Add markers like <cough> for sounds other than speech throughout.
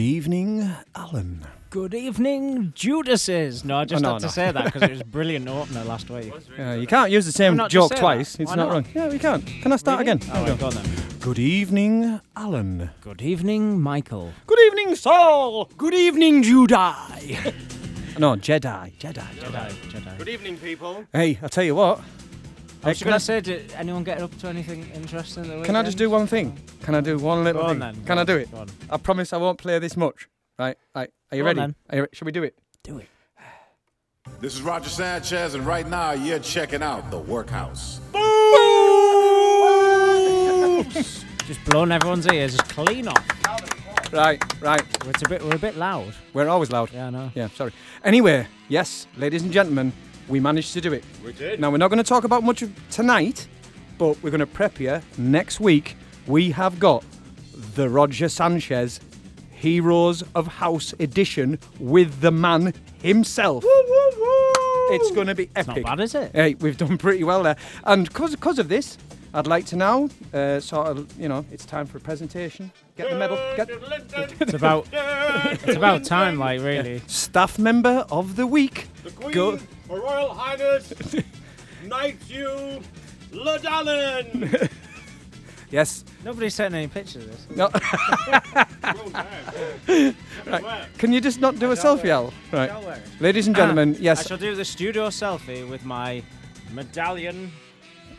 Good evening, Alan. Good evening, Judases. No, I just Oh, no, had to no. say that because it was <laughs> brilliant opener last week. Uh, you can't use the same not just joke say that? twice. It's Why not, not? wrong. Yeah, we can't. Can I start Really? again? Oh, we right, go. go on then. Good evening, Alan. Good evening, Michael. Good evening, Saul. Good evening, Judai. No, Jedi. Jedi. Jedi, Jedi. Good evening, people. Hey, I'll tell you what. I was going I- to say, did anyone get up to anything interesting? The Can I just do one thing? Can I do one little Go on thing? then, Can go I on, do it? go on. I promise I won't play this much. Right? Right. Are you Go on ready? then. Are you re- Should we do it? Do it. This is Roger Sanchez, and right now you're checking out the Workhouse. <laughs> Just blowing everyone's ears clean off. Right. Right. It's a bit, we're a bit loud. We're always loud. Yeah, I know. Yeah. Sorry. Anyway, yes, ladies and gentlemen, we managed to do it. We did. Now, we're not going to talk about much of tonight, but we're going to prep you. Next week, we have got the Roger Sanchez Heroes of House edition with the man himself. It's going to be It's epic. not bad, is it? Hey, we've done pretty well there. And because of this, I'd like to now uh, sort of, you know, it's time for a presentation. Get the medal. Get <laughs> It's about, it's about time, like, really. staff member of the week. The Queen, Go- Her Royal Highness, <laughs> knight you, Lord Allen. <laughs> Yes. Nobody's taking any pictures of this. No. Can you just not do a selfie, Al? Right. Ladies and gentlemen, yes. I yes, shall do the studio selfie with my medallion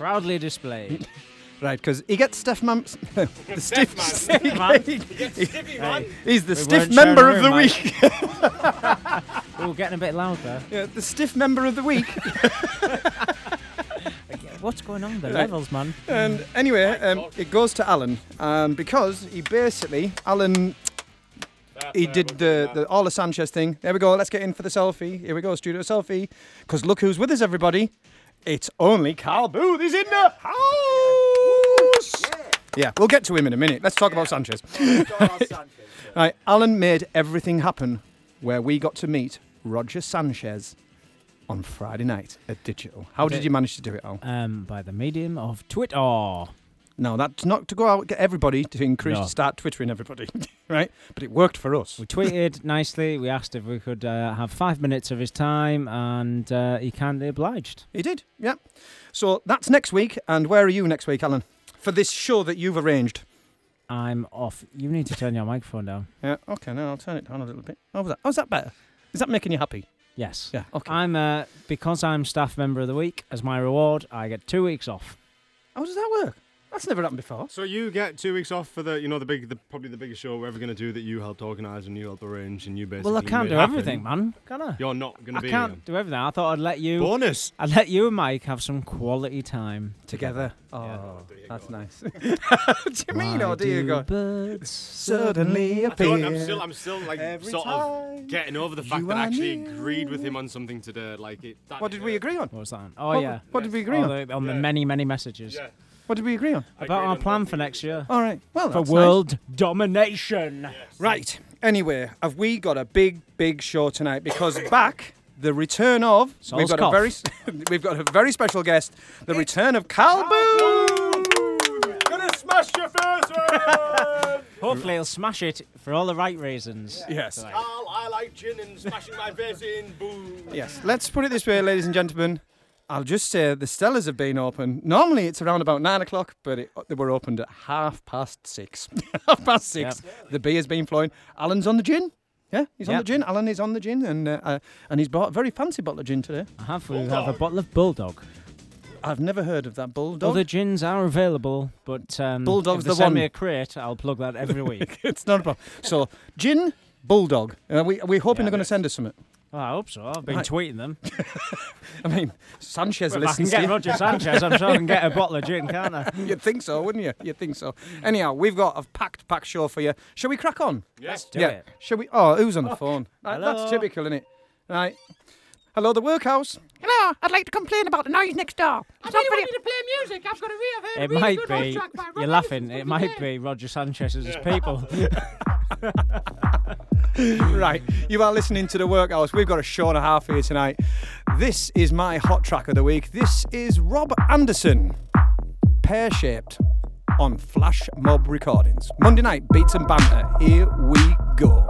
proudly displayed. <laughs> right, because he gets Steph Mam. the stiff man. Stiffy, man. He's the We stiff weren't member sharing of the room, week. <laughs> <laughs> We were getting a bit loud there. yeah, the stiff member of the week. What's going on? The Right. levels, man. and anyway, um, it goes to Alan, um, because he basically Alan. He did the, the all the Sanchez thing. There we go. Let's get in for the selfie. Here we go, studio selfie. Because look who's with us, everybody. It's only Carl Booth. He's in the house. Yeah, we'll get to him in a minute. Let's talk about Sanchez. <laughs> right, Alan made everything happen where we got to meet Roger Sanchez on Friday night at Digital. How did did. you manage to do it, Al? Um, by the medium of Twitter. Oh, No, that's not to go out get everybody to increase No. to start twittering everybody, <laughs> right? But it worked for us. We tweeted nicely. We asked if we could uh, have five minutes of his time, and uh, he kindly obliged. He did, yeah. So that's next week. And where are you next week, Alan? For this show that you've arranged. I'm off. You need to turn your microphone down. Yeah, okay, now I'll turn it down a little bit. How's that? How's that better? Is that making you happy? Yes. Yeah, okay. I'm uh, because I'm staff member of the week. As my reward, I get two weeks off. How does that work? That's never happened before. So you get two weeks off for the, you know, the big, the probably the biggest show we're ever going to do that you helped organise and you helped arrange and you basically. well, I can't do everything, man. Can I? You're not going to be. I can't here. do everything. I thought I'd let you. Bonus. I'd let you and Mike have some quality time Together. Oh, Yeah, that's nice. <laughs> <laughs> what do you mean, Why or do you go? birds Suddenly I appear. I'm still, I'm still like every sort of getting over the fact that I actually near. agreed with him on something today. Like it. What did we agree on? What was that? Oh yeah. What did we agree on? on the many many messages Yeah. What did we agree on? About our plan for next year All right. Well, for that's nice. world domination. Right. Anyway, have we got a big, big show tonight? Because <coughs> back the return of Saul's we've got cough. a very s- <laughs> we've got a very special guest. The return of Cal Boo. Gonna smash your face in! <laughs> Hopefully, he'll smash it for all the right reasons. Yes. Carl, I like gin and smashing my face in. Boo. Yes. Let's put it this way, ladies and gentlemen. I'll just say the Stellas have been open. Normally it's around about nine o'clock, but it, they were opened at half past six. <laughs> half past six. The beer's been flowing. Alan's on the gin. Yeah, he's on the gin. Alan is on the gin, and uh, uh, and he's bought a very fancy bottle of gin today. I have we have a bottle of Bulldog. I've never heard of that bulldog. Other gins are available, but um, Bulldog's if they the send one. me a crate, I'll plug that every <laughs> week. it's not a problem. So, gin, bulldog. Uh, we, we're hoping they're going to send us something. Well, I hope so. I've been Right. tweeting them. <laughs> I mean, Sanchez if I can get to you. Roger Sanchez, I'm sure I can get a <laughs> bottle of gin, can't I? <laughs> You'd think so, wouldn't you? You'd think so. Anyhow, we've got a packed, packed show for you. Shall we crack on? Let's do yeah. it. Shall we? Oh, who's on the phone? Right, Hello? That's typical, isn't it? Right. Hello, the workhouse. Hello, I'd like to complain about the noise next door. It's not need to play music. I've got a very- It might be. You're laughing. It might be Roger Sanchez's people. <laughs> Right, you are listening to the workhouse. We've got a show and a half here tonight. This is my hot track of the week. This is Rob Anderson, pear shaped on Flash Mob Recordings. Monday night beats and banter. Here we go.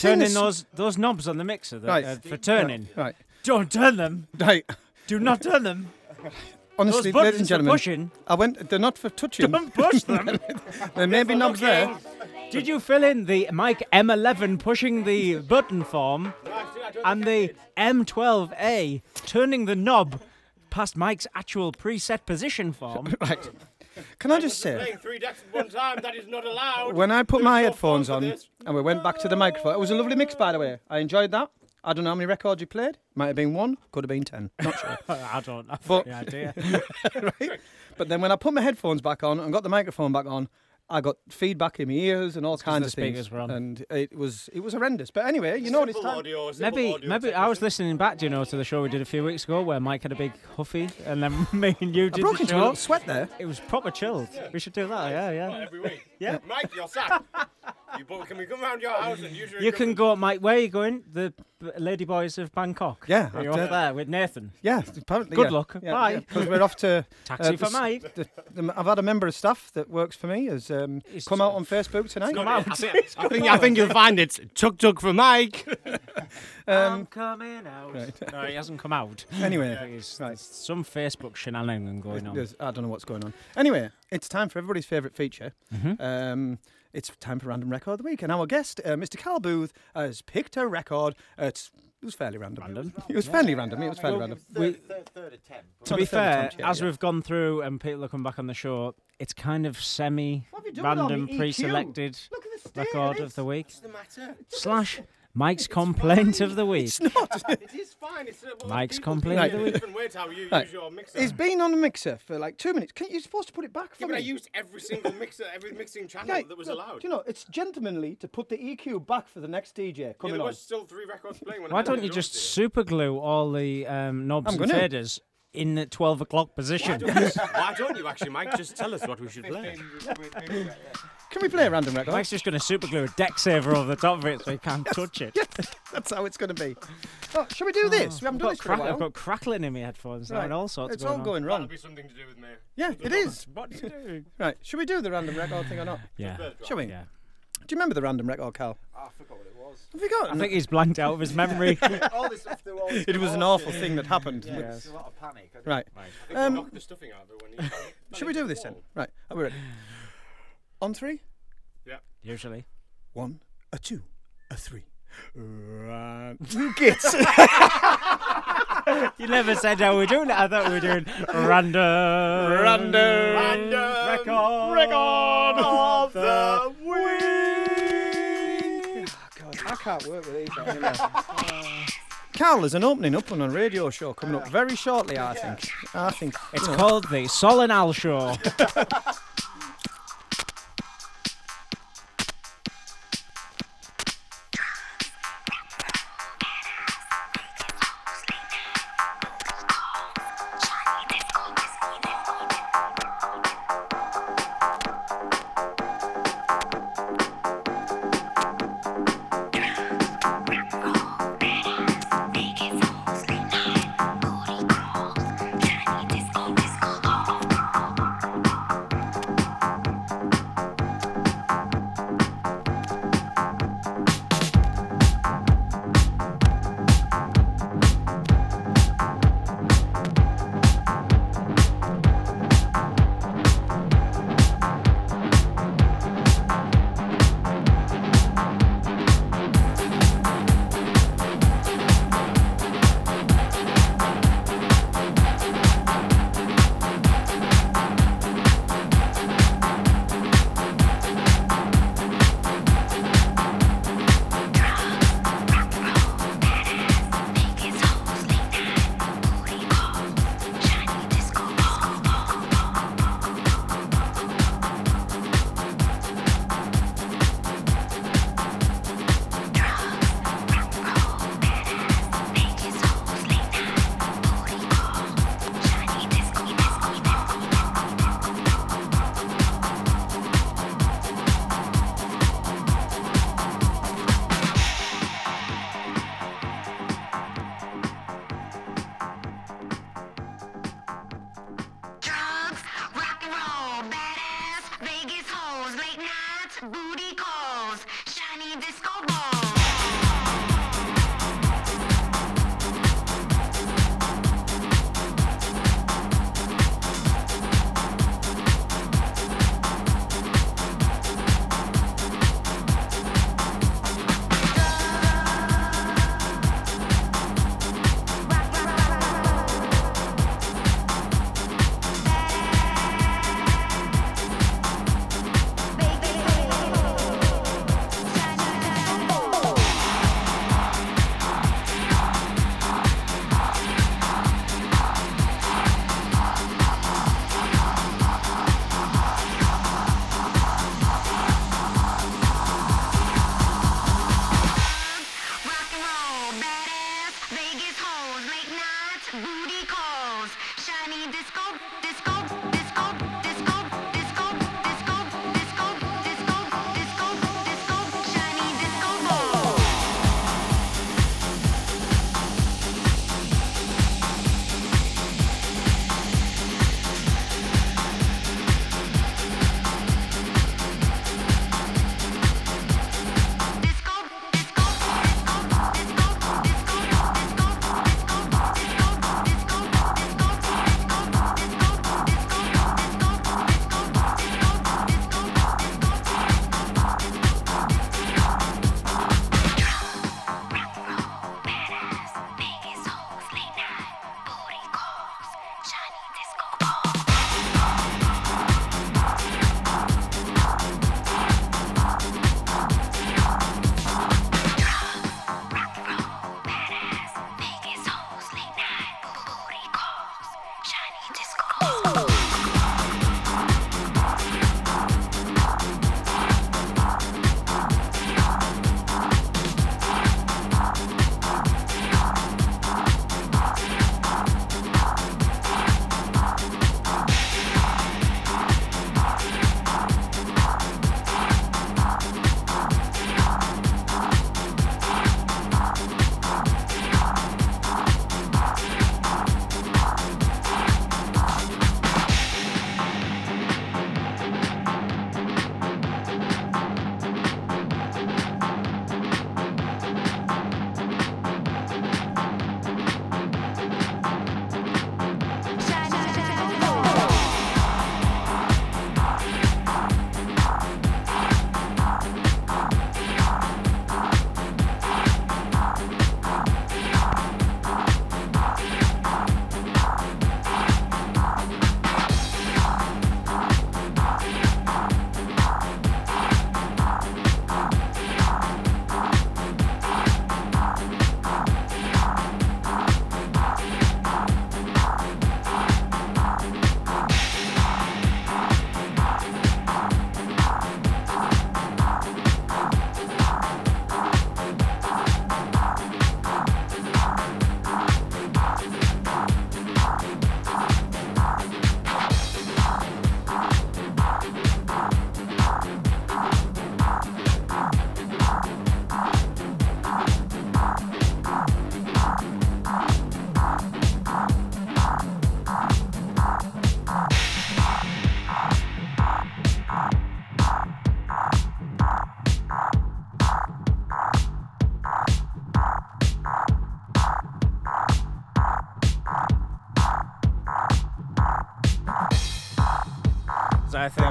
Turning those those knobs on the mixer that, Right. uh, for turning. right. Don't turn them. Right. Do not turn them. Honestly, Those ladies buttons and gentlemen, pushing. I went. They're not for touching. Don't push them. <laughs> there may be knobs there. Did you fill in the Mike M11 pushing the button form and the M12A turning the knob past Mike's actual preset position form? <laughs> Right. Can I just say, three decks at one time. That is not allowed. when I put my headphones on and we went back to the microphone, it was a lovely mix, by the way. I enjoyed that. I don't know how many records you played. Might have been one, could have been ten. Not sure. <laughs> I don't have But- any idea. <laughs> right? But then when I put my headphones back on and got the microphone back on, I got feedback in my ears and all kinds of things. speakers were on. And it was it was horrendous. But anyway, you know what it's time. Maybe, maybe I was listening back, you know, to the show we did a few weeks ago where Mike had a big huffy and then <laughs> me and you I did broke the into a show. little sweat there. It was proper chilled. We should do that, yeah, yeah. Every week. Yeah. Mike, you're sacked. <laughs> you both, can we come round your house and use your You can equipment? go, Mike. Where are you going? The B- Lady Boys of Bangkok. Yeah, Are you I've off done- there with Nathan? Yeah, apparently. Good yeah. luck. Yeah, Bye. Because we're off to <laughs> Taxi uh, for the- Mike. the- the- I've had a member of staff that works for me has um, He's come out on Facebook tonight. I think, <laughs> I think, I think you'll find it's Tuk Tuk for Mike. <laughs> I'm coming out. No, he hasn't come out. Anyway, There's, right. there's some Facebook shenanigan going on. There's- I don't know what's going on. Anyway, it's time for everybody's favourite feature. Mm-hmm. Um, it's time for Random Record of the Week. And our guest, uh, Mr. Carl Booth, has picked a record. Uh, it's, it was fairly random. Random. <laughs> It was fairly random. It was fairly random. We- to be the third fair, attempt, yeah, as yeah. we've gone through and people have come back on the show, it's kind of semi-random, done on the EQ? pre-selected Look at the record of the week. What's the matter? Slash Mike's complaint of the week. <laughs> It is fine. It's, well, Mike's complaint do of the it week. Different way to how you Right. use your mixer. It's been on the mixer for like two minutes. Can't, you're supposed to put it back for yeah, but I me. used every single mixer, every mixing channel Yeah, that was look, allowed. Do you know, it's gentlemanly to put the EQ back for the next DJ yeah, coming there on. was still three records playing when Why did don't you just there. super glue all the um, knobs I'm and gonna. faders in the 12 o'clock position? <laughs> Why don't you actually, Mike? Just tell us what we should play. Can we play a random record? Mike's just going to super glue a deck saver over the top of it so he can't touch it. That's how it's going to be. Oh, shall we do this? We haven't done got, this for a crack- I've got crackling in my headphones now Right. and all sorts It's going all on. going That'll wrong. be something to do with me. Yeah, it is. What are you doing? Right, should we do the random record thing or not? Yeah. Shall we? Yeah. Do you remember the random record, Cal? I forgot what it was. Have you got? I think he's blanked out of his memory. <laughs> <laughs> all this stuff through all this it was an awful thing that happened. Yeah, Yes. it's a lot of panic. I Right. I think Um, we knocked the stuffing out of it when you. <laughs> Should we do this then? Right. Are we ready? On three. Yeah. Usually. One, a two, a three. Run. Gits. <laughs> <laughs> You never said how we're doing it. I thought we were doing random. Random. Random record. record of the week. Oh, God, I can't work with these. anymore. Cal, there's an opening up on a radio show coming up very shortly. I think. I think. It's you know. called the Solinal Show. 'Cause <laughs> I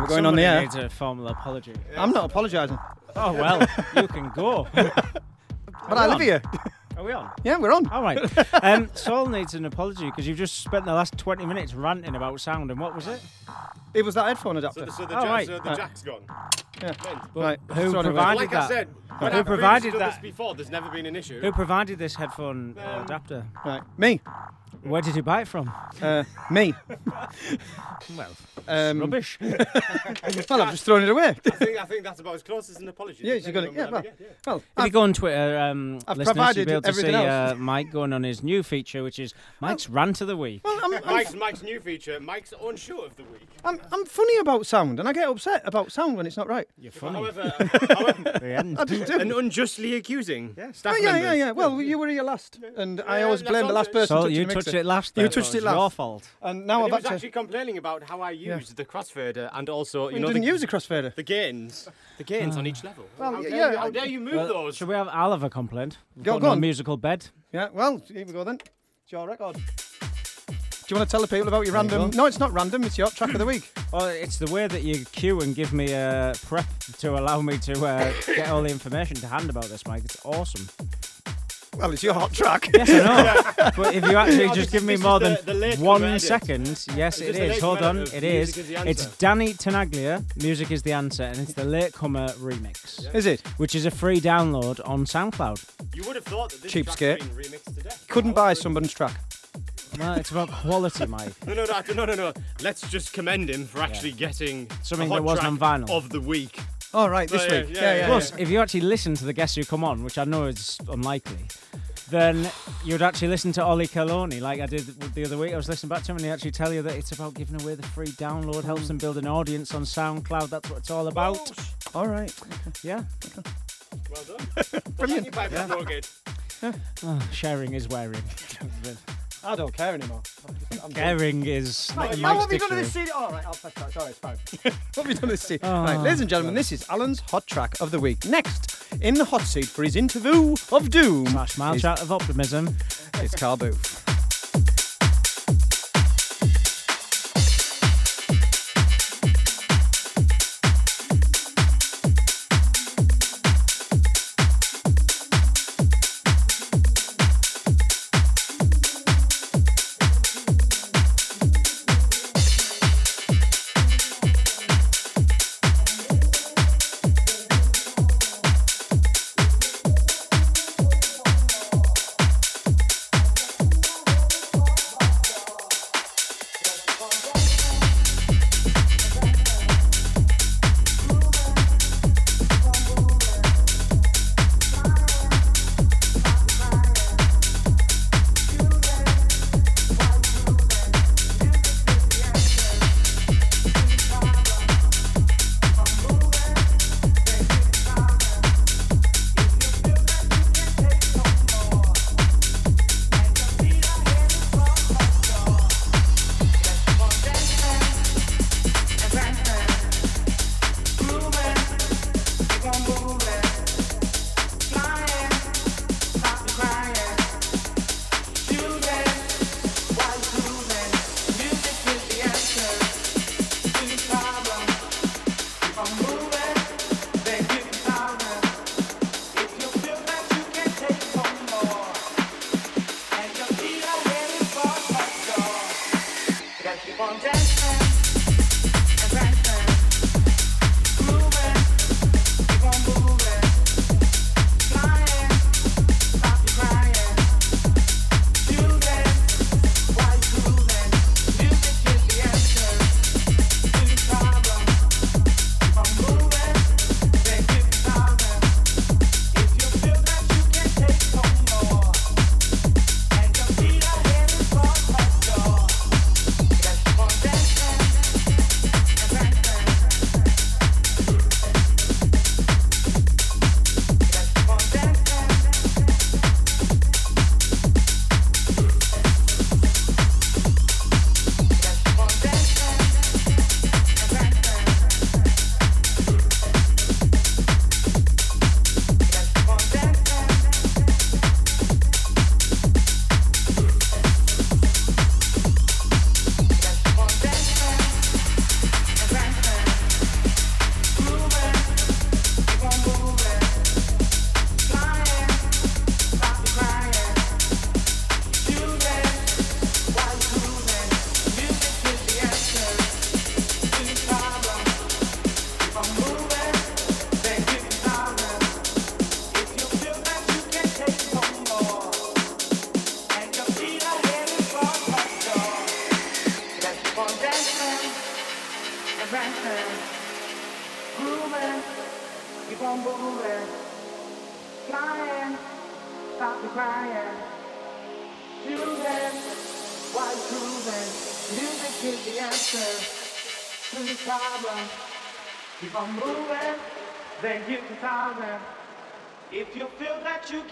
going on the air. needs a formal apology. I'm not apologising, Oh well, you can go. <laughs> but I live on? here. Are we on? Yeah, we're on. All right. Um, <laughs> Saul needs an apology because you've just spent the last 20 minutes ranting about sound, and what was it? It was that headphone So adapter. the, so the, Oh, jack, right. so the Right. jack's gone. Yeah. Mint. Right. Who thrown it provided Like that? I said, Who when I've provided previously done that? this before, there's never been an issue. Who provided this headphone adapter? Right. Me. Where did you buy it from? Uh, me. Well, Um, rubbish. <laughs> well, I've just thrown it away. I think I think that's about as close as an apology. yeah, you got it. depending Yeah, well, what I get, well. If you I've- go on Twitter, um, I've listeners, provided you'll be able to see everything else. uh, Mike going on his new feature, which is Mike's Rant of the Week. well, I'm, I'm, Mike's, Mike's new feature, Mike's own show of the week. I'm, I'm funny about sound, and I get upset about sound when it's not right. You're funny. However, <laughs> however The end. I just do. and unjustly accusing staff Oh, yeah, members. yeah, yeah. Well, you were here last, and I always blame the all last it- person So touching you touched it last. You then, touched so it it's Your last. fault. And now I've actually. actually complaining about how I used the crossfader and also, you You know, didn't the, use a crossfader. the gains, the gains on each level. Well, how yeah, dare you, how dare you move Well, those? Should we have? I'll have a complaint. Go- Putting go a on. musical bed. Yeah, well, here we go then. It's your record. Do you want to tell the people about your There you random? go. No, it's not random. It's your track of the week. <coughs> Well, it's the way that you cue and give me a prep to allow me to uh, get all the information to hand about this, Mike. It's awesome. Well, it's your hot track. Yes, I know. <laughs> but if you actually No, just this- give me this is more the- than the late one edit. second, yes, Is it this the is. late Hold on, edit of it Music is. is the It's Answer? Danny Tenaglia. Music is the answer, and it's the Latecomer remix, Is it? which is a free download on SoundCloud. You would have thought that this Cheapskate. track's been remixed today. Couldn't buy someone's track. Well, it's about quality, Mike. <laughs> No, no, no, no, no, no. Let's just commend him for actually getting Something a hot that wasn't track on vinyl. of the week. All right, this Oh, yeah, week. yeah, Yeah, yeah. yeah, Plus, if you actually listen to the guests who come on, which I know is unlikely, then you'd actually listen to Ollie Coloni, like I did the other week. I was listening back to him, and he actually tell you that it's about giving away the free download, helps them build an audience on SoundCloud. That's what it's all about. All right. Yeah, Well done. <laughs> Brilliant. oh, sharing is wearing. <laughs> I don't care anymore. I'm done. Caring is not in How Mike's have you done dictionary. this CD? All right, I'll press that. Sorry, it's fine. <laughs> what have you done this CD? Oh, ah. right, ladies and gentlemen, this is Alan's hot track of the week. Next, in the hot seat for his interview of doom, mile is, chat of optimism. it's Carl Booth.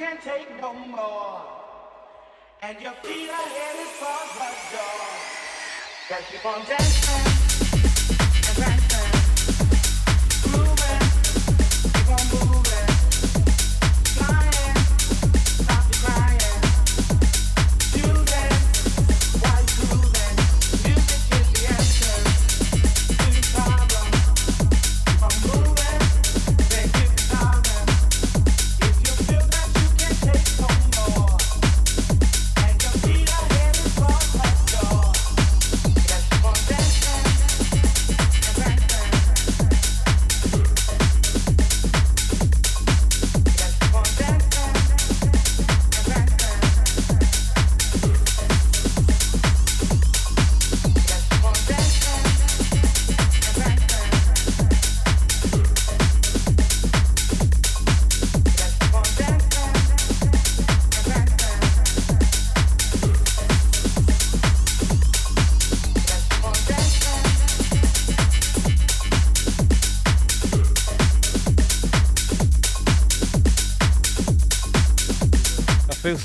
Can't take no more, and your feet are headed for the door, then keep on dancing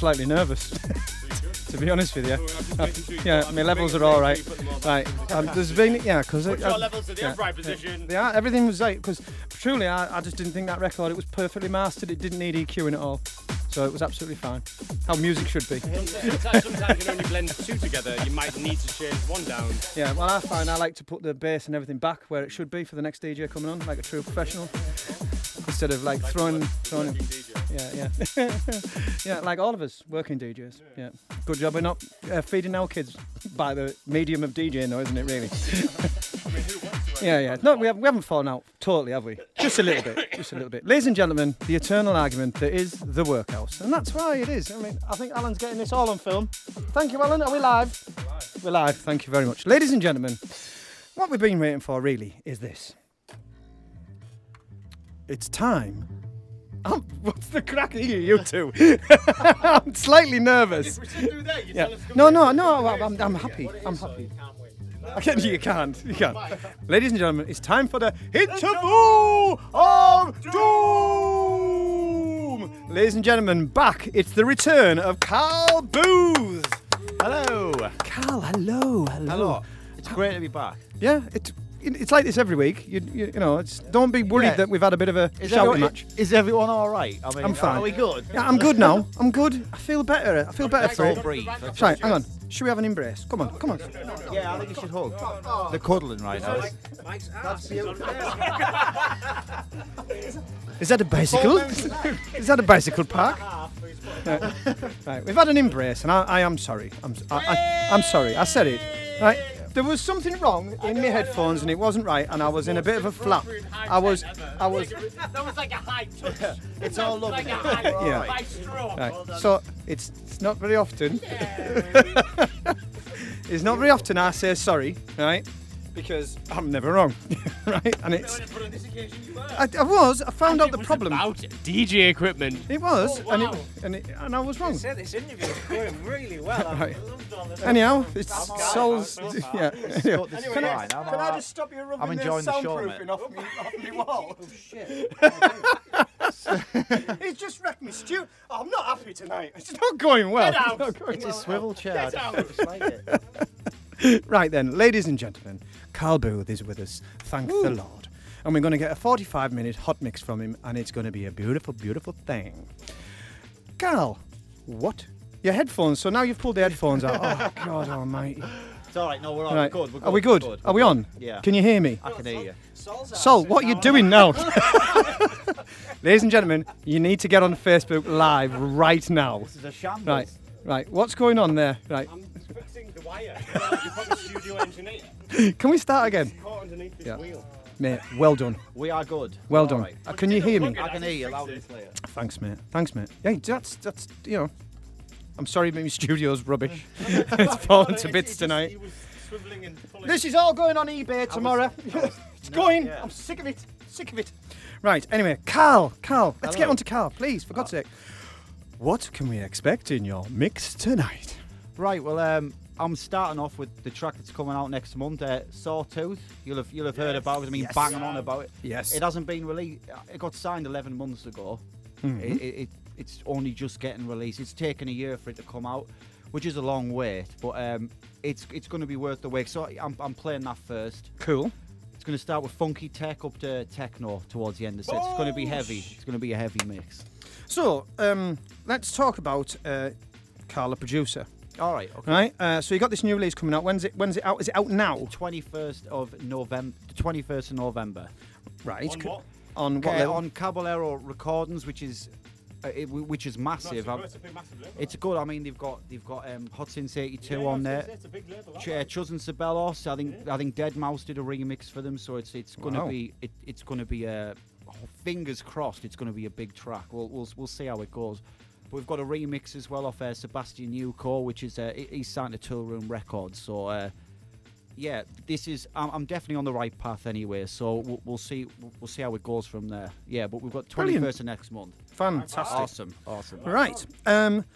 slightly nervous. <laughs> to be honest with you. I- yeah, my levels are all right. Right. Um, there's been yeah, because your levels in the upright position. Yeah, everything was right because truly I, I just didn't think that record it was perfectly mastered. It didn't need EQing at all, so it was absolutely fine. How music should be. Sometimes, sometimes you can only blend two together. You might need to change one down. Yeah, well, I find I like to put the bass and everything back where it should be for the next DJ coming on, like a true professional, instead of like throwing, throwing. Yeah, yeah, <laughs> yeah, like all of us working DJs. Yeah, good job we're not uh, feeding our kids by the medium of DJing, though, isn't it? Really. <laughs> <laughs> Yeah, yeah. No, we, have, we haven't fallen out totally, have we? Just a little bit. Just a little bit. Ladies and gentlemen, the eternal argument that is the workhouse. And that's why it is. I mean, I think Alan's getting this all on film. Thank you, Alan. Are we live? We're live. Thank you very much. Ladies and gentlemen, what we've been waiting for really is this. It's time. Um, what's the crack here, you two? <laughs> I'm slightly nervous. Yeah. No, no, no. I'm, I'm happy. I'm happy. I can't, you can't. You can't. Ladies and gentlemen, it's time for the interview of doom. Ladies and gentlemen, back. It's the return of Carl Booth. Hello. Carl, hello, hello. Hello. It's great to be back. Yeah, it, it's like this every week. You, you, you know, it's don't be worried Yeah. that we've had a bit of a Is shouting everyone, match. is everyone all right? I mean, I'm fine. Are we good? Yeah, I'm good now. I'm good. I feel better. I feel better Let's for all it. breathe. Right, hang on. Should we have an embrace? Come on, come on. Yeah, I think you should hug. They're cuddling right now. That's <laughs> Is that a bicycle? <laughs> Is that a bicycle park? Right. Right, we've had an embrace, and I, I am sorry. I'm, I, I, I'm sorry. I said it. Right. There was something wrong in my headphones, and it wasn't right, and I was in a bit of a flap. I was, I was. That was like a high touch. <laughs> It's all lovely. Like a high, Yeah. high <laughs> stroke. Right. So it's it's not very often. <laughs> it's not very often I say sorry, right? Because I'm never wrong, <laughs> right? And it's. I, I was. I found out the problem. About it. DJ equipment. It was, Oh, and wow. it, and it, and I was wrong. Say this interview is going really well. <laughs> I've Right. loved all this. Anyhow, it's Sol's. Yeah. This Anyway, is can I, fine. I'm can I alright. just stop you rubbing I'm enjoying the show, soundproofing off me, off me <laughs> wall? Oh shit. He's just wrecked me, Stu. Oh, I'm not happy tonight. It's not going well. Get out. It's not going It's a swivel chair. I Get out. I just like it. Right then, ladies and gentlemen, Carl Booth is with us. Thank the Lord. And we're going to get a 45 minute hot mix from him, and it's going to be a beautiful, beautiful thing. Carl, what? Your headphones. So now you've pulled the headphones out. Oh, <laughs> God almighty. It's all right. No, we're all Right. good. We're good. Are we good? We're Are we on? Yeah. Can you hear me? I can hear you. Sol, what are you doing now? <laughs> <laughs> Ladies and gentlemen, you need to get on Facebook Live right now. This is a shambles. Right, right. What's going on there? Right. Fixing the wire. You're probably studio engineer. <laughs> Can we start again? Caught underneath this Yeah. wheel. Mate, well done. We are good. Well All done. right. Uh, can you hear me? I can hear you loud and clear. Thanks, mate. Thanks, mate. Yeah, that's that's you know. I'm sorry, my studio's rubbish. <laughs> <laughs> it's fallen to bits tonight. He was swiveling and pulling. This is all going on eBay tomorrow. it's going. I'm sick of it. Sick of it. Right. Anyway, Carl, Carl, let's get Hello. on to Carl, please, for God's sake. what can we expect in your mix tonight? Right, well, um, I'm starting off with the track that's coming out next month, uh, Sawtooth. You'll have you'll have heard about it. I mean, Yes. banging on about it. Yes. It hasn't been released. It got signed 11 months ago. Mhm. It, it, it, it's only just getting released. It's taken a year for it to come out, which is a long wait. But um, it's it's going to be worth the wait. So I'm, I'm playing that first. Cool. It's going to start with funky tech up to techno towards the end of the set. It's going to be heavy. It's going to be a heavy mix. So, um, let's talk about uh, Carl, the producer. All right. Okay. Right. Uh, so you got this new release coming out. When's it? When's it out? Is it out now? 21st of November. The 21st of November. Right. On c- what? On what Okay, on Caballero Recordings, which is uh, it, which is massive. Um, it's good. I mean, they've got they've got um, Hot Since '82 on there. Ch- uh, Chuz and Sabelos. I think I think deadmau5 did a remix for them, so it's it's going to Wow. be it, it's going to be a fingers crossed. It's going to be a big track. We'll, we'll we'll see how it goes. But we've got a remix as well of uh, Sebastian Newcore, which is uh, he- he's signed to Toolroom Records. So. Uh, yeah, this is. I'm, I'm definitely on the right path anyway. So we'll, we'll see. We'll, see how it goes from there. Yeah, but we've got 21st Brilliant. of next month. Fantastic. Awesome. Awesome. Right. Um,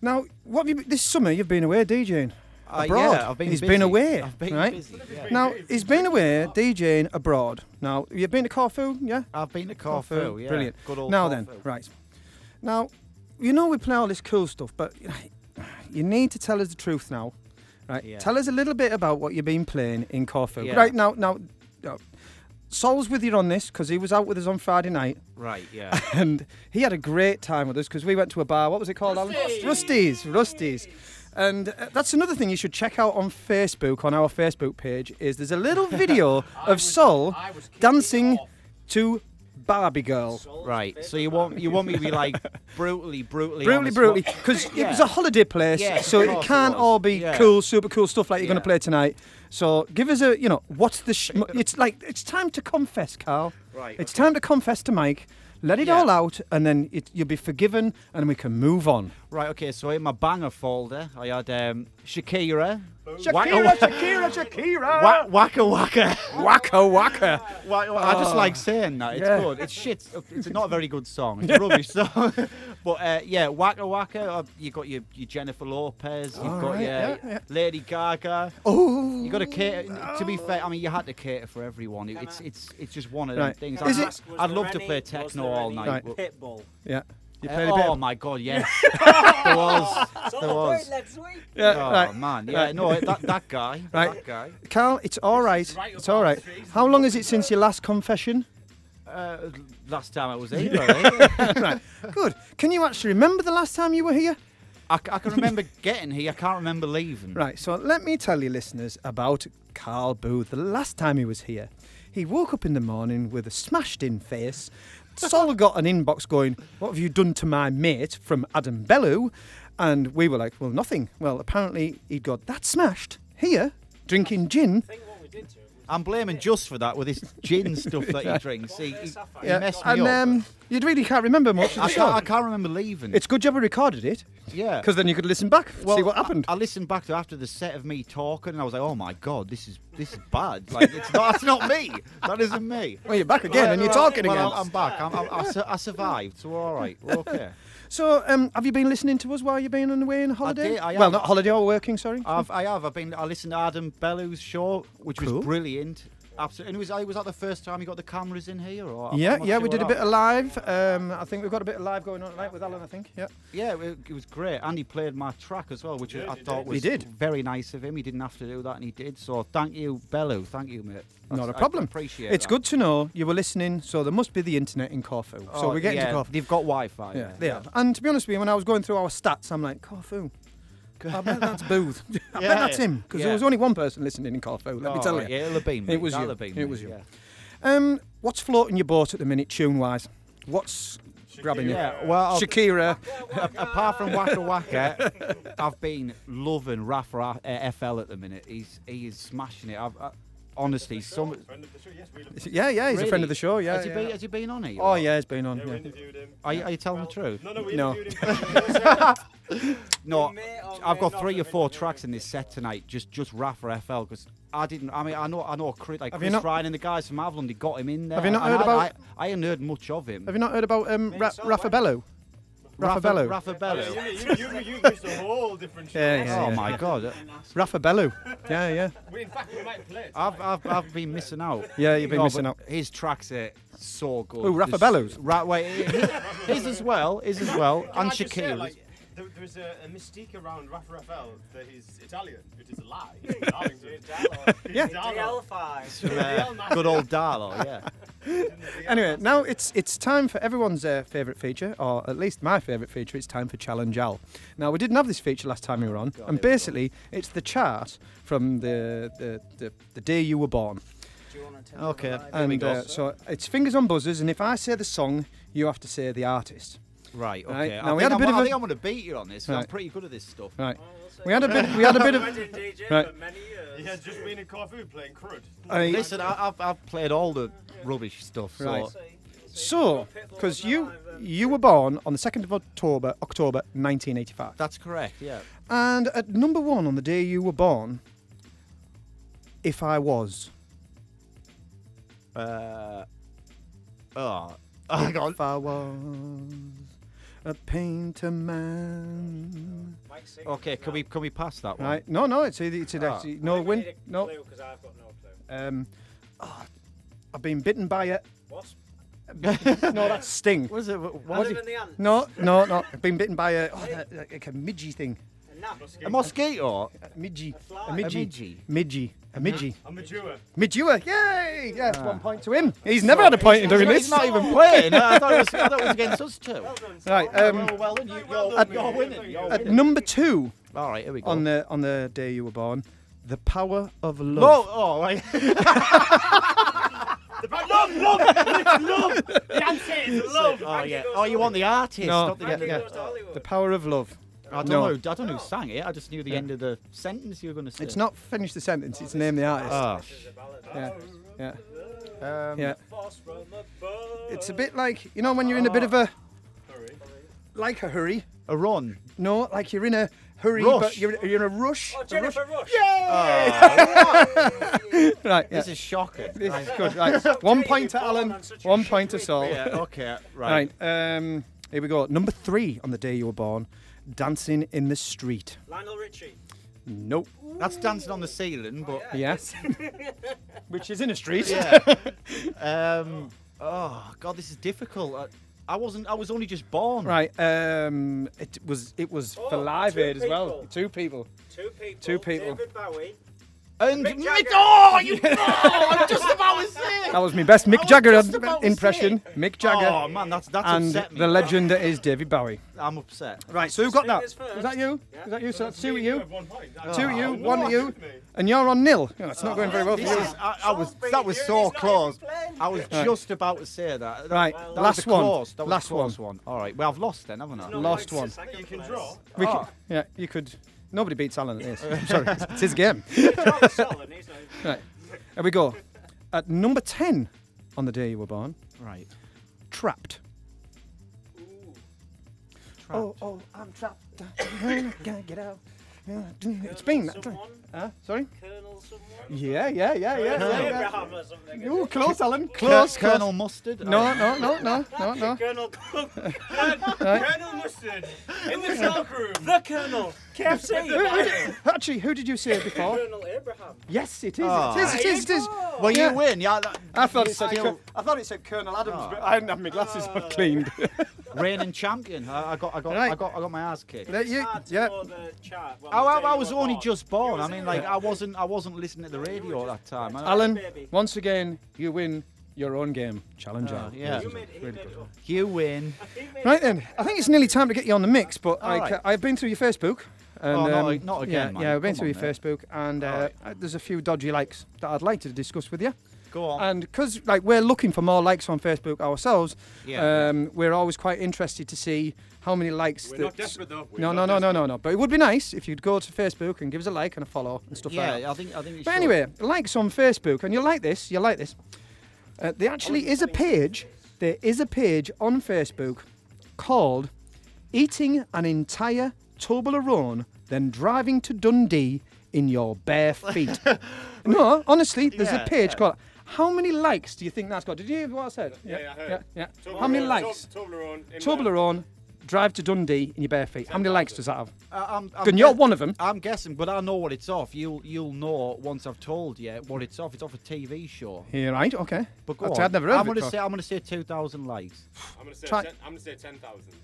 now, what have you been- this summer? You've been away DJing Uh, abroad. yeah, I've been He's busy. been away. I've been right. busy, yeah. Now he's been away DJing abroad. Now you've been to Corfu, yeah? I've been to Corfu. Yeah. Brilliant. Good old now then, right. Now, you know we play all this cool stuff, but you need to tell us the truth now. Right. Yeah. Tell us a little bit about what you've been playing in Corfu. Yeah. Right now, now, uh, Sol's with you on this because he was out with us on Friday night. Right. Yeah. <laughs> and he had a great time with us because we went to a bar. What was it called, Alan? Rusty's. Rusty's. And uh, that's another thing you should check out on Facebook, on our Facebook page, is there's a little <laughs> video of Sol dancing to Barbie Girl. right. So you want you want me to be like <laughs> brutally, brutally, Brutally, brutally, because it was a holiday place, Yeah, so of it course it can't was. all be Yeah. cool, super cool stuff like you're going Yeah. to play tonight. So give us a, you know, what's the? Sh- it's like it's time to confess, Carl. Right, It's time to confess to Mike. Let it Yeah. all out, and then it, you'll be forgiven, and we can move on. Right. Okay. So in my banger folder, I had um, Shakira. Shakira, Shakira, Shakira. Wa- waka waka. Waka waka. Wa- wa- I just Oh. like saying that. It's Yeah. good. It's shit. It's not a very good song. It's a <laughs> rubbish song. But uh, yeah, Waka Waka. Uh, you got your, your Jennifer Lopez. You've All got right, your yeah, yeah. Lady Gaga. Oh. You got to cater. To be fair, I mean, you had to cater for everyone. It- It's it's it's just one of them Right. things. Is I'd, it- I'd love to play techno all night. Right. but- Pitbull. Yeah. You Uh, played a bit. oh my god, yes. <laughs> there was. <laughs> There was. Yeah, oh right. man, yeah, Right. no, that that guy, <laughs> Right. that guy. Carl, it's all right. It's all right. How long is it since your last confession? Uh, last time I was here, <laughs> right? Good. Can you actually remember the last time you were here? I, c- I can remember <laughs> getting here. I can't remember leaving. Right, so let me tell you, listeners, about Carl Booth. The last time he was here, he woke up in the morning with a smashed in face. <laughs> Sol got an inbox going, What have you done to my mate from Adam Bellew? And we were like, Well, nothing. Well, apparently he got that smashed here, drinking gin. I'm blaming just for that with this gin stuff that he drinks. He, he, he messed me and up. um, you really can't remember much of I the can't. I can't remember leaving. It's good job we recorded it, yeah. because then you could listen back, well, see what happened. I, listened back to after the set of me talking, and I was like, "Oh my god, this is this is bad. Like, it's not. That's not me. That isn't me." well, you're back again, and you're talking well, again. I'm, I'm back. I'm, I'm, I, su- I survived, so we're all right. We're okay. So, um, have you been listening to us while you've been on the way on holiday? did, I well, have. not holiday or working, sorry. I've, I have. I've been. I listened to Adam Bellew's show, which Cool. was brilliant. Absolutely. And it was. Was that the first time you got the cameras in here, or I'm- yeah, not yeah, sure we did a what bit of live. Um, I think we've got a bit of live going on tonight with Alan. I think. Yeah. Yeah, it, it was great. And he played my track as well, which I thought He was did. very nice of him. He didn't have to do that, and he did. So thank you, Bellew. Thank you, mate. Not a That's- I problem. appreciate It's that. good to know you were listening. So there must be the internet in Corfu. so Oh, we're getting yeah, to Corfu. They've got Wi-Fi. Yeah, they have. And to be honest with you, when I was going through our stats, I'm like Corfu. I bet that's Booth. <laughs> I Yeah. bet that's him because there was only one person listening in Corfu. Let me Oh, tell you. Yeah, it'll have been me. It was That'll you. have been It me, was you. yeah. Um, what's floating your boat at the minute, tune wise? What's grabbing you? Yeah, well, I've- Shakira. <laughs> Apart from Waka Waka, I've been loving Rafa uh, FL at the minute. He's he is smashing it. I've, I, honestly, some. Yeah, yeah, he's a friend of the show. Yeah, has he, yeah. been, has he been on here? Oh yeah, he's been on. Yeah. Are you, are you telling the truth? No, no, we No. interviewed him. <laughs> No, I've got three or four tracks in this set tonight. Just just Rafa FL because I didn't. I mean, I know I know Chris, like Have you Chris not- Ryan and the guys from Avalon. They got him in there. Have you not and heard I, about- I, I hadn't heard much of him. Have you not heard about um, Ra- Rafa Bello? Rafa Bellu. Rafa Bellu. Oh, you, you, you missed a whole different show. Yeah, yeah, oh yeah. my god. <laughs> Rafa Bellu. Yeah, yeah. We, in fact, we might play it. I've, I've, I've been missing out. Yeah, you've been No, missing out. His tracks are so good. Oh, Who, Rafa There's- Bellu's? Right, wait, his, his as well, his as well, Can and I Shaquille's. like, there, there's a, a mystique around Rafa Rafael that he's Italian, which is a lie. He's from Darlington. Yeah. DL5. From, uh, good old Darlo, yeah. <laughs> Anyway, now it's it's time for everyone's uh, favourite feature, or at least my favourite feature. It's time for Challenge Al. Now we didn't have this feature last time we were on, and basically it's the chart from the the, the, the day you were born. Okay. And uh, so it's fingers on buzzers, and if I say the song, you have to say the artist. Right, okay. Right, I, now we think had a I'm, bit of I a- think I'm going to beat you on this. 'cause I'm pretty good at this stuff. Right. We had a bit. We had a bit of. <laughs> Right. He has just been in Corfu playing crud. I- Listen, I, I've, I've played all the rubbish stuff. So Right. So, because you you were born on the second of October, October 1985, that's correct. Yeah. and at number one on the day you were born, if I was, Uh, oh, hang <laughs> on. if I was a painter man. Okay, can we can we pass that one? Right? No, no, it's either it's either Ah. actually no win. No. because I've got no clue. Um, oh, I've been bitten by a. Wasp? <laughs> No, that's sting. What is it? What, Adam what is it? and the ant. No, no, no. I've been bitten by a oh, that, that- like a midgy thing. A gnat. A mosquito? A midgy. A, fly. A midgy. midgy? Midgy. A midgy. I'm a Jewer. Midge Ure. Yay! Yes, one point to him. He's never had a point in doing not, this. he's not even playing. I thought it was, I thought it was against us two. Right. Um, well, well done. You, you're, you're winning. You're at winning. number two All right, here we go. on the on the day you were born, the power of love. No, oh, right. <laughs> Love, love, it's love. <laughs> The answer is love. oh, yeah. Oh, you want the artist? No. not the, Yeah, yeah. the- The power of love. I don't No. know. I don't know who sang it. I just knew the end of the sentence you were going to say. It's not finish the sentence. It's name the artist. Ah. Yeah. Yeah. Um, Yeah. It's a bit like you know when you're in a bit of a hurry, like a hurry. A run. No, like you're in a hurry, but Rush. you're, you're in a rush. Oh, Jennifer Rush. <laughs> Right. Yeah. This is shocking. <laughs> This is good. Right. One point to Alan. One point to Saul. yeah. Okay. Right. Right. Um, here we go. Number three on the day you were born, dancing in the street. Lionel Richie. Nope. That's dancing on the ceiling, but Yes. <laughs> Which is in a street. yeah. <laughs> um. Oh God, this is difficult. I, I wasn't. I was only just born. Right. Um, it was it was for Oh, live two aid as well. people. Two people. Two people. Two people. David Bowie. And Mick Mick- oh, <laughs> you. Oh, I'm just about to say. That was my best Mick Jagger just about to impression. Mick Jagger. Oh man, that's that's and upset me. the legend that is David Bowie. I'm upset. Right, so who got that? Is Fingers that you? Yeah. Was that you? So that's two of you. One point. Two of you, oh, one of you, and you're on nil. Oh, yeah, it's not going very well for This you. is. I, I was. That was so close. I was Right. just about to say that. Right, That last one. Was Last a close one. All right. Well, I've lost then, haven't I? No, Lost one. You can draw. We ah. Oh. could, yeah, you could. Nobody beats Alan at this. <laughs> I'm sorry, <laughs> it's, it's his game. Charles Solon, he's not- Right, here we go. At number ten on the day you were born, Right. trapped. Oh, oh, I'm trapped. I can't get out. It's been that. Someone? Huh? Sorry? Colonel someone? Yeah, yeah, yeah, yeah. Colonel yeah, yeah. Abraham or something. Ooh, close, Alan. Close. Close, Colonel. Mustard. No, oh. no, no, no, <laughs> no, no. Colonel <laughs> Colonel Mustard in the <laughs> silk room. the Colonel. KFC. Actually, who did you say before? Colonel Abraham. Yes, it is. Oh. It ah. is. It is. It is. Ah. Well, Yeah. you win. Yeah. that- I thought it said. still- Col- I thought it said Colonel Adams, ah. but I didn't have my glasses on cleaned. Reigning champion. I, I got. I got. Right. I got. I got my ass kicked. There you- yeah. know the chart. Well, I, I, I was only born. just born. I mean, like. I wasn't. I wasn't listening to the radio at that time. I- Alan, baby. once again, you win your own game. Challenge Oh, out. yeah. You made, he made it up. You win. He made Right then, I think it's nearly time to get you on the mix, but All like, right. I've been through your Facebook. And, Oh, not um, ag- not again, Yeah, man. yeah I've been Come through on, your mate. Facebook, and uh, right. uh, there's a few dodgy likes that I'd like to discuss with you. Go on. And because like we're looking for more likes on Facebook ourselves, Yeah. um, we're always quite interested to see how many likes. We're not desperate though. We're No, no, no, no, desperate. no, no. But it would be nice if you'd go to Facebook and give us a like and a follow and stuff like that. yeah, I think. I think. you But should. anyway, likes on Facebook, and you'll like this. You'll like this. Uh, there actually is a page. There is a page on Facebook called "Eating an entire Toblerone, then driving to Dundee in your bare feet." <laughs> no, honestly, there's Yeah, a page yeah. called. How many likes do you think that's got? Did you hear what I said? Yeah, yeah, I heard. yeah, yeah. How many likes? Toblerone. in Toblerone, drive to Dundee in your bare feet. How many likes does that have? Uh, I'm, I'm Good, you're guess- one of them. I'm guessing, but I know what it's off. You'll you'll know once I've told you what it's off. It's off a TV show. You're right. Okay. But go I'd- on. I'd never heard I'm of it gonna before. say I'm gonna say two thousand likes. I'm gonna say Try- ten, I'm gonna say ten thousand.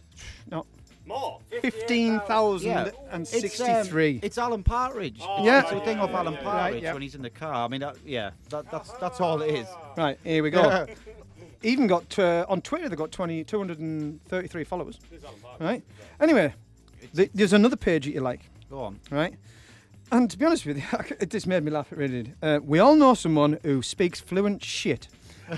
No. More. Fifteen thousand Yeah. It's, um, sixty-three. it's Alan Partridge. Oh, Yeah. It's a thing of Alan Right, Partridge yeah. when he's in the car. I mean, that, yeah, that, that's that's all it is. Right, here we go. <laughs> Even got uh, on Twitter, they've got 20, 233 followers. Right. Anyway, th- there's another page that you like. Go on. Right. And to be honest with you, <laughs> it just made me laugh. It really did. Uh, we all know someone who speaks fluent shit. <laughs>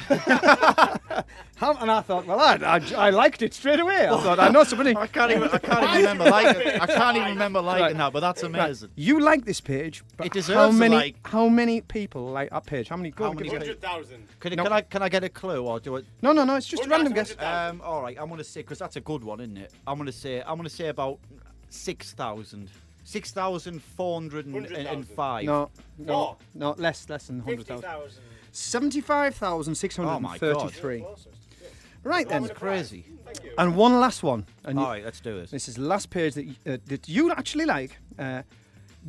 How- and I thought, well, I, I, I liked it straight away. I thought, I know somebody. <laughs> I can't even I can't even remember liking I can't even remember liking Right. that, but that's Right, amazing. You like this page, but It deserves how a many? like. How many people like that page? How many? Go How many Hundred thousand. Can, No. can I can I get a clue or do it? No, no, no. It's just a random guess. Um, all right, I'm gonna say because that's a good one, isn't it? I'm gonna say I'm gonna say about six thousand. Six thousand four hundred and five. No, no, no, less, less than hundred Fifty thousand. thousand. Seventy-five thousand six hundred Oh and my God. thirty-three. Right then, That's crazy. and one last one. And you- All right, let's do this. this is the last page that you, uh, that you actually like. Uh,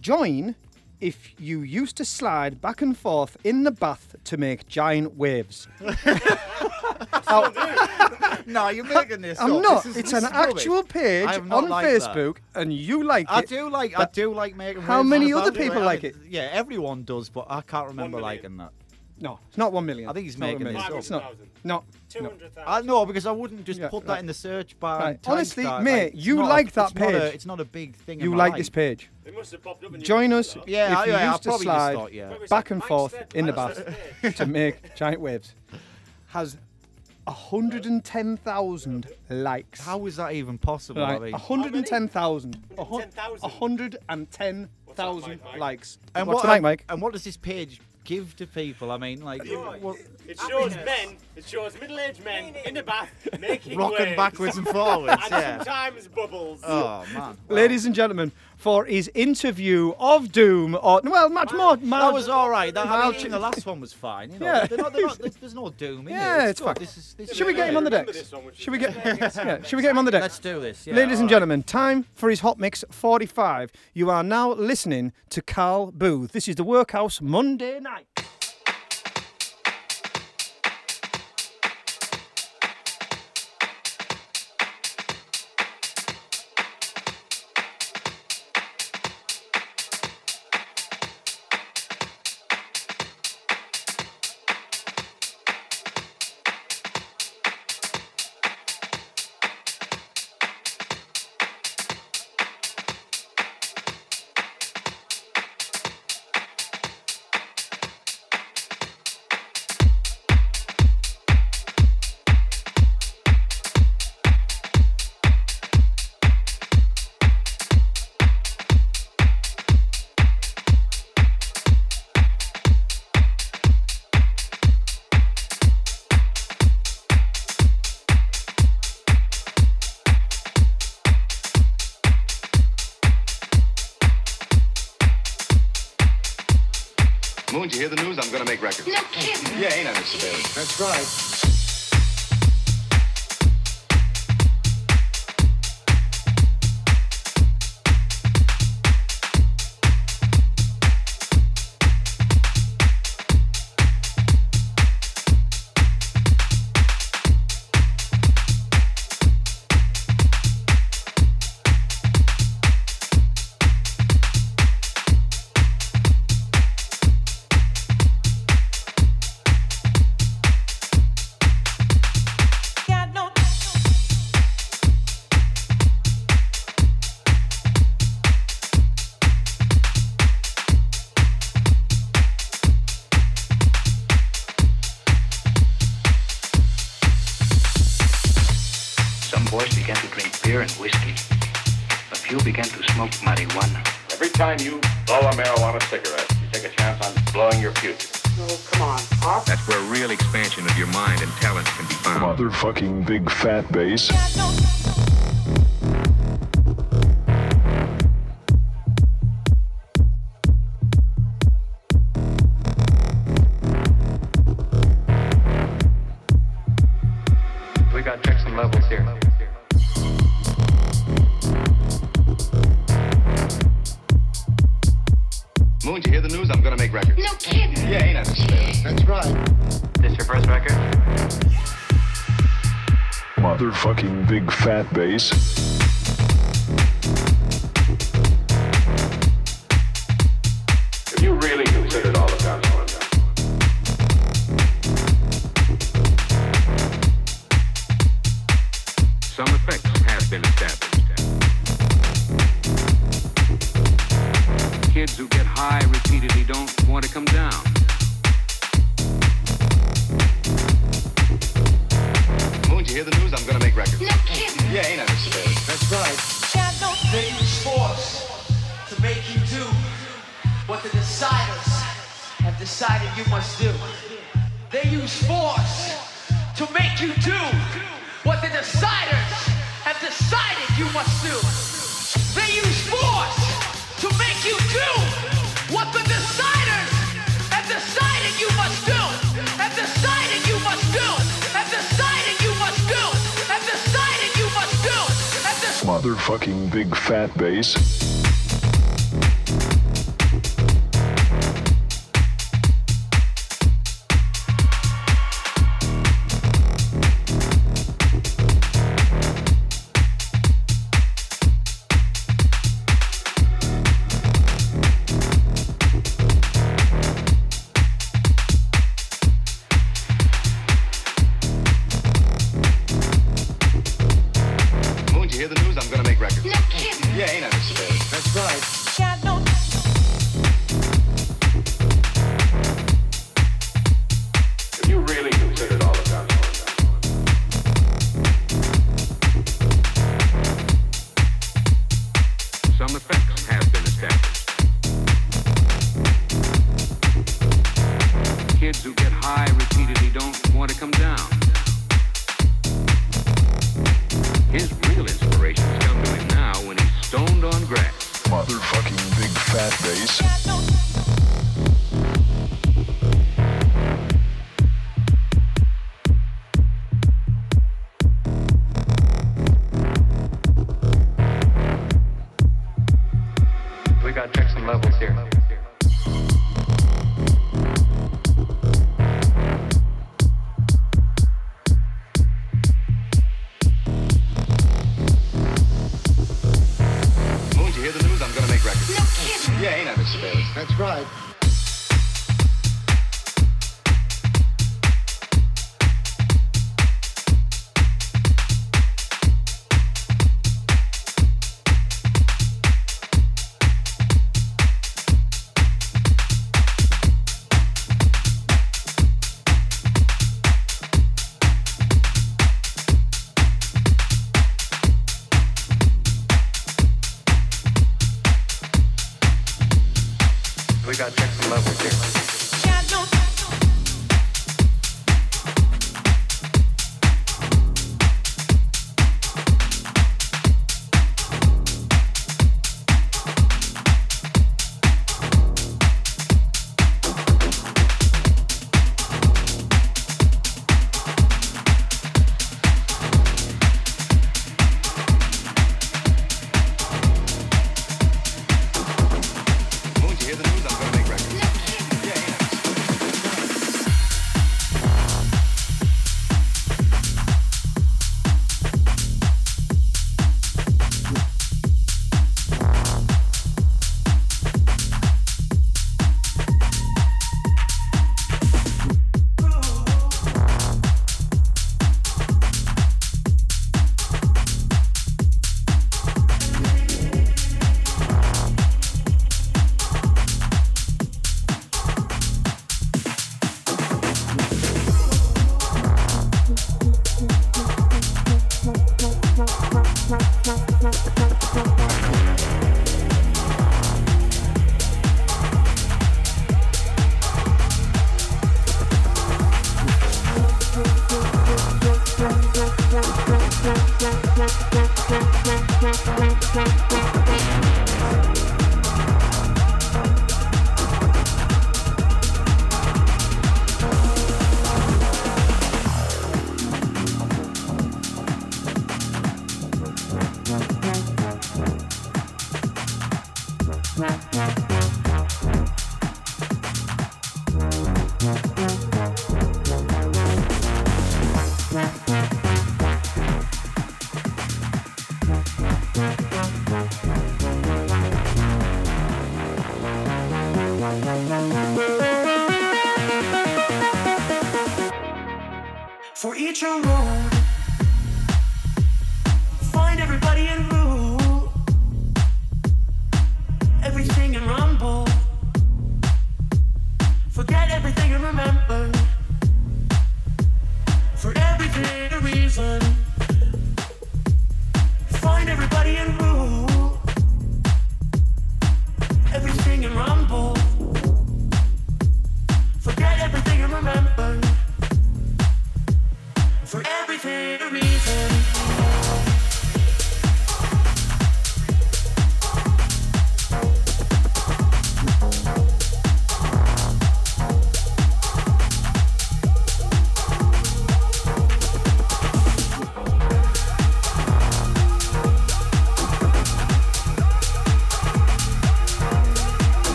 join if you used to slide back and forth in the bath to make giant waves. <laughs> <laughs> no, you're making this. I'm up. not. This is- it's this an is rubbish. actual page I have not on liked that. Facebook, and you like I it. do like. I do like making. how waves many on the other back. people I like mean, it? Yeah, everyone does, but I can't remember million. liking that. No, it's not one million. I think he's It's not making million. this It's not. No. Two uh, no. hundred I thousand. because I wouldn't just Yeah, put right. that in the search bar. Right. and Honestly, start, mate, like, it's you not a- like that it's not a- page. it's not a big thing. in You my like life. this page. They must have popped up in your Join feed, us though. Yeah, if oh, you yeah, I used to probably just slide thought, yeah. back and forth Mike's in the Mike's <laughs> bath to make giant waves. Has 110,000 likes. How is that even possible? I Right, mean, 110,000. A hun- 110,000. 110,000 Mike, Mike? likes. and What's what, the Mike? And what does this page give to people? I mean, like, what, It shows men. It shows middle-aged men in the bath <laughs> making rocking waves. backwards and forwards. <laughs> and yeah. sometimes bubbles. Oh man. Ladies and gentlemen, for his interview of Doom, or well, much more. That was all right. That, I mean, the last one was fine. You know, Yeah. They're not, they're not, there's, there's no doom in Yeah, it. it's good. fine. This is, this Should we get him on the Remember decks? this one, which Should we get? <laughs> yeah, should we get him on the decks? Let's do this. Yeah, Ladies and right. gentlemen, time for his Hot Mix 45. You are now listening to Carl Booth. This is the Workhouse Monday night. Right.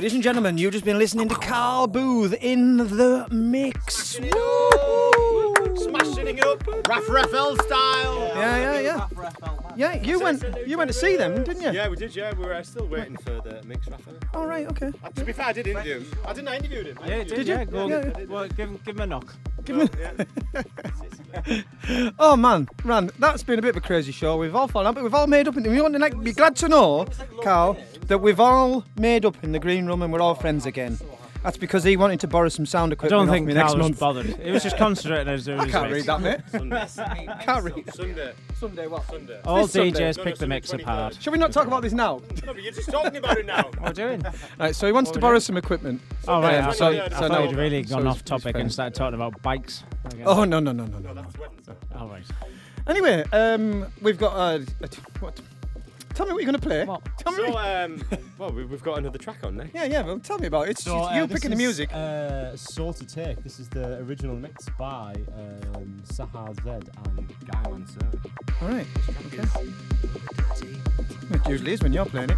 Ladies and gentlemen, you've just been listening to Carl Booth in the mix. Smashing it up, Raf Rafael style. Yeah, yeah, yeah. Yeah, you went you went to see them, didn't you? Yeah, we did. Yeah, we were uh, still waiting for the mix, Rafa. All right, okay. Uh, to be fair, I did interview. I didn't. I interviewed him. Yeah, did, Did yeah, you? Go, Yeah. Well, give, him- give him a knock. Give me. <laughs> oh man, Ran, that's been a bit of a crazy show. We've all fallen out, but we've all made up. And we want to like, be glad to know, Carl, that we've all made up in the green room and we're all friends again. That's because he wanted to borrow some sound I equipment don't off think me Carl next was month. bothered. He was just concentrating on his <laughs> <laughs> I can't read that, mate. can't read. Sunday. Sunday what? Sunday. All This Sunday. DJs pick the mix apart. Shall we not talk about this now? No, but you're just talking about it now. What are we doing? Right, so he wants to borrow some equipment. Oh, right. Um, I so- thought, yeah, I so thought no. you'd really So gone he's- off he's topic and started talking about bikes. again. Oh no no no no no. no. All right. Anyway, um, we've got uh, a t- what? Tell me what you're gonna play. What? Tell me. So, um, well, we- we've got another track on next. yeah, yeah. Well, tell me about it. It's So, it's uh, you this picking the is, music. Uh, Soul to Take. This is the original mix by um, Sahar Z and Guy Mantzur. All right. Okay. It usually is when you're playing it.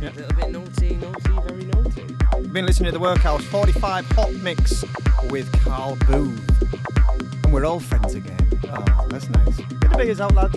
Yeah. A little bit naughty, naughty, very naughty. You've been listening to the Workhouse 45 Hot Mix with Carl Booth. And we're all friends again. Oh, that's nice. Get the beers out, lads.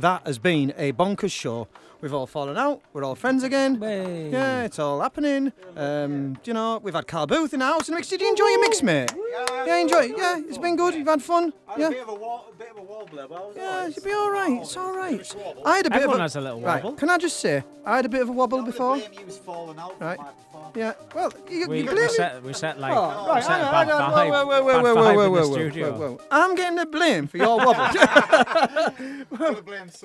That has been a bonkers show. We've all fallen out. We're all friends again. Yeah, it's all happening. Um, do you know, we've had Carl Booth in the house. And mix. Did you enjoy your mix, mate? Yeah, enjoy it. Yeah, it's been good. You've had fun. Yeah. bit of a, wa- a bit of a wobbler, but I was Yeah, it'll be all right. It's all right. I had a bit Everyone of a, has a little right, wobble. Can I just say, I had a bit of a wobble before. Right. Yeah. Well, you, We, you we blame set, we set like Oh, we right, set hang a bad hang on. vibe, Whoa, whoa, whoa, bad whoa, whoa, whoa, whoa, whoa, whoa, whoa. I'm getting the blame for your wobble. <laughs> <laughs>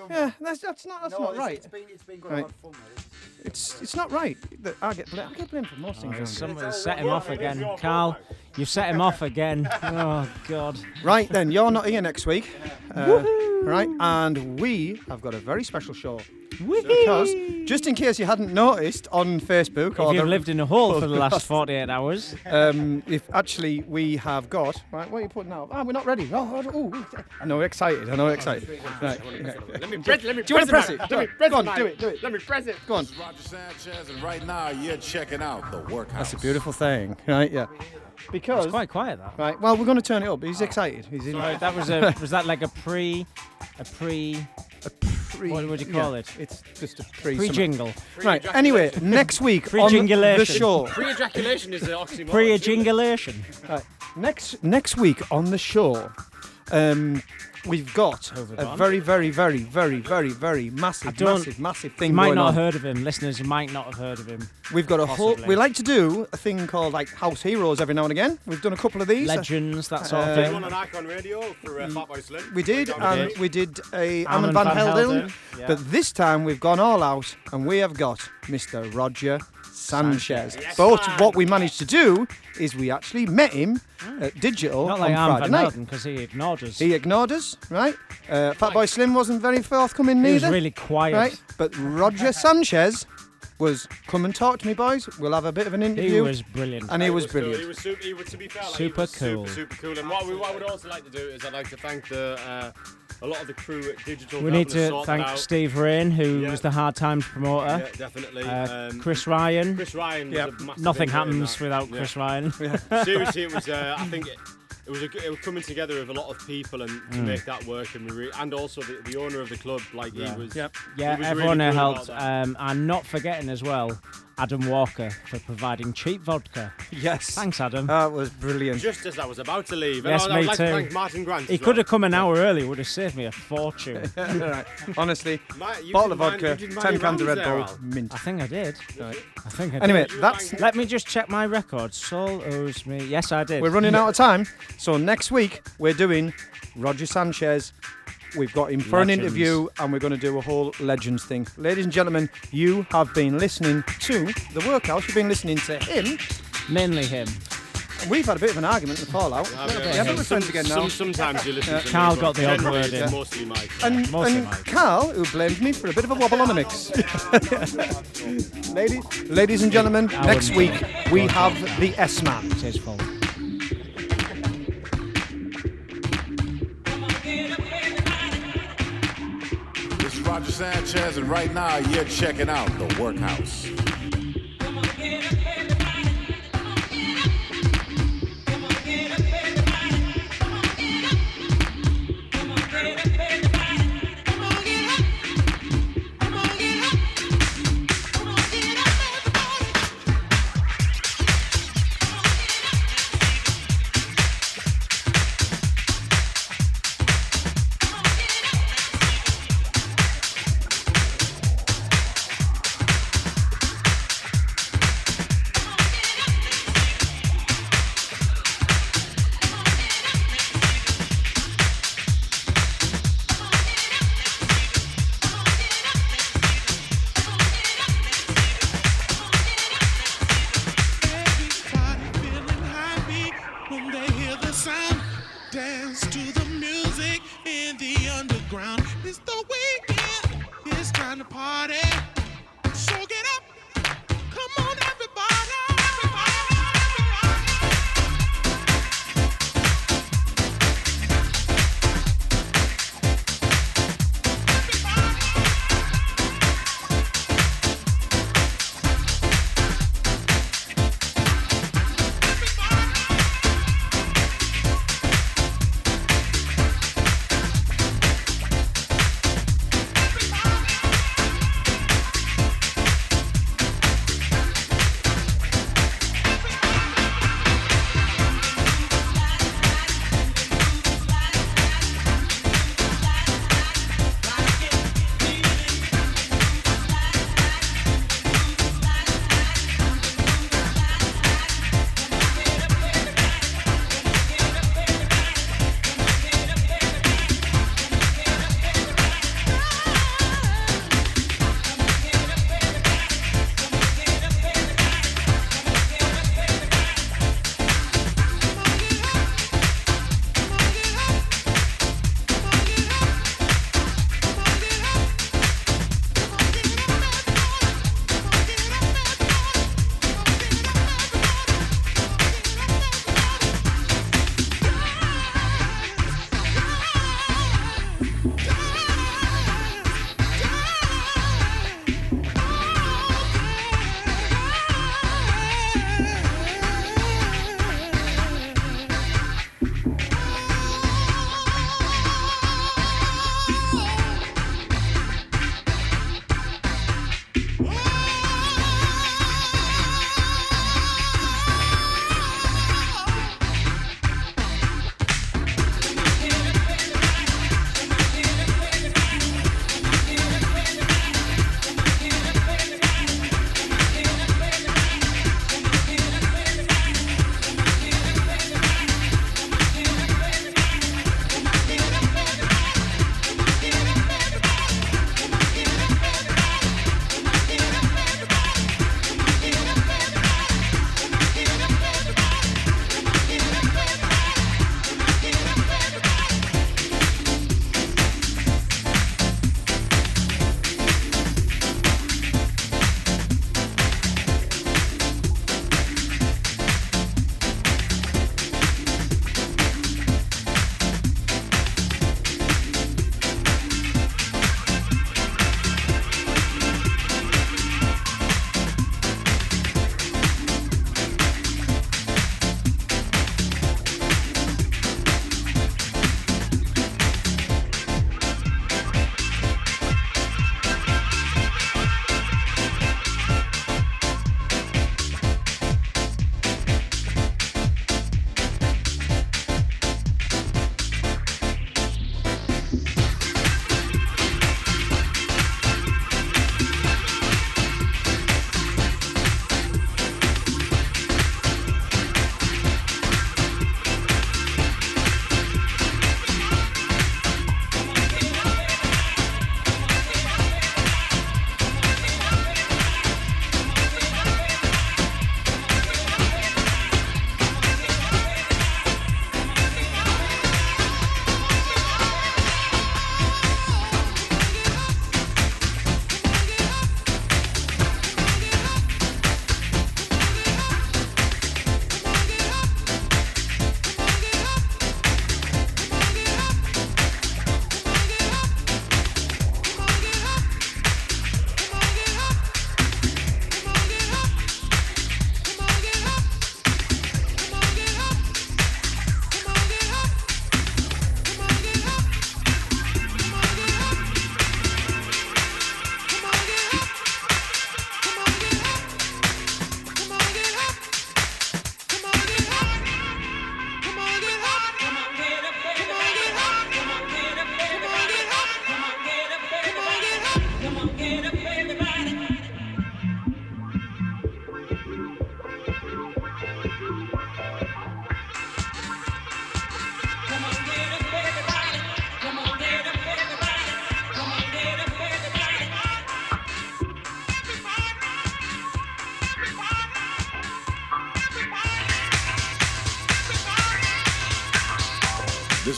yeah, that's that's not that's not right. It's been, it's been good. Right. I've had fun with it. It's uh, it's not right. I get blamed. I get blamed for most oh, things. Oh, around some- set him off again, Carl. You set him off again. Oh God. Right then, you're not here next week, uh, right? And we have got a very special show. Because just in case you hadn't noticed on Facebook, or If you've the- lived in a hole <laughs> for the last 48 hours, um, if actually we have got right, what are you putting out? Ah, we're not ready. Oh, oh, oh, I know, excited. I know, excited. Right. okay. Let me press, let me Do you want to press it? Let me on, press go on, it, do it, do it. Let me press it. Go on. This is Roger Sanchez, and right now you're checking out the workhouse. That's a beautiful thing, right? Yeah. Because it's quite quiet that. right, well, we're going to turn it up. He's excited. He's in. Right, that was a was that like a pre, a pre, a pre. What would you call yeah, it? It's just a pre. Pre jingle. Right. Anyway, next week on the Pre-jingulation. show. Pre-ejaculation is the oxymoron. Pre ejaculation. Right. Next next week on the show, um, we've got a very, very, very, very, very, very massive, massive, massive thing You might going not on. have heard of him. Listeners might not have heard of him. We've got a whole. We like to do a thing called like House Heroes every now and again. We've done a couple of these. Legends, that sort of Uh, thing. Did one on Icon Radio for uh, Fatboy Slim. We did, Down and the we did a Armand Armand Van, van Helden. Helden, yeah. But this time we've gone all out, and we have got Mr. Roger Sanchez. Sanchez. but what we managed to do is we actually met him at Digital Not like on Friday van night. Because he ignored us. He ignored us, right? Uh, Fatboy Slim wasn't very forthcoming neither. He was neither. really quiet. Right? But Roger Sanchez was come and talk to me, boys. We'll have a bit of an interview. He was brilliant. And he was cool. brilliant. He was super. He was, to be fair, like, Super he was cool. Super, super cool. And what, we, what I would also like to do is I'd like to thank the uh, a lot of the crew at Digital. We need to thank. Steve Rain, who Yeah. was the Hard Times promoter. Yeah, definitely. Uh, Um, Chris Ryan. Chris Ryan was Yeah. a massive Nothing happens without Yeah. Chris Ryan. <laughs> Seriously, it was. <laughs> Uh, I think it, it was a, g- it was coming together of a lot of people and to Mm. make that work, and we re- and also the, the owner of the club, like Yeah. he was. Yep. Yeah, he was everyone really who cool helped. Um, and not forgetting as well, Adam Walker for providing cheap vodka. Yes. Thanks, Adam. That was brilliant. Just as I was about to leave, Yes, and I, me like too. to thank Martin Grant. he as could well. have come an hour early, would have saved me a fortune. <laughs> right. Honestly, <laughs> Ma- you bottle of vodka, mind ten cans of Red Bull, mint. I think I did. Right. I think I did. Anyway, that's Let me just check my record. Soul owes me. Yes, I did. We're running out of time. So next week we're doing Roger Sanchez. We've got him for an interview and we're going to do a whole Legends thing. Ladies and gentlemen, you have been listening to The Workhouse. You've been listening to him. Mainly him. We've had a bit of an argument and fallout. Yeah, yeah, yeah. Yeah, we're friends again now. Some, sometimes you listen Yeah. to me, Carl but got the odd word in. Mostly Mike. And, Mostly and Mike. Carl, who blamed me for a bit of a wobble on the mix. <laughs> ladies, ladies and gentlemen, I next week we have the S Man. It's his fault. Roger Sanchez, and right now you're checking out the workhouse.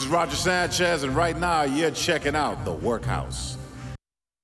Is Roger Sanchez, and right now you're checking out the Workhouse.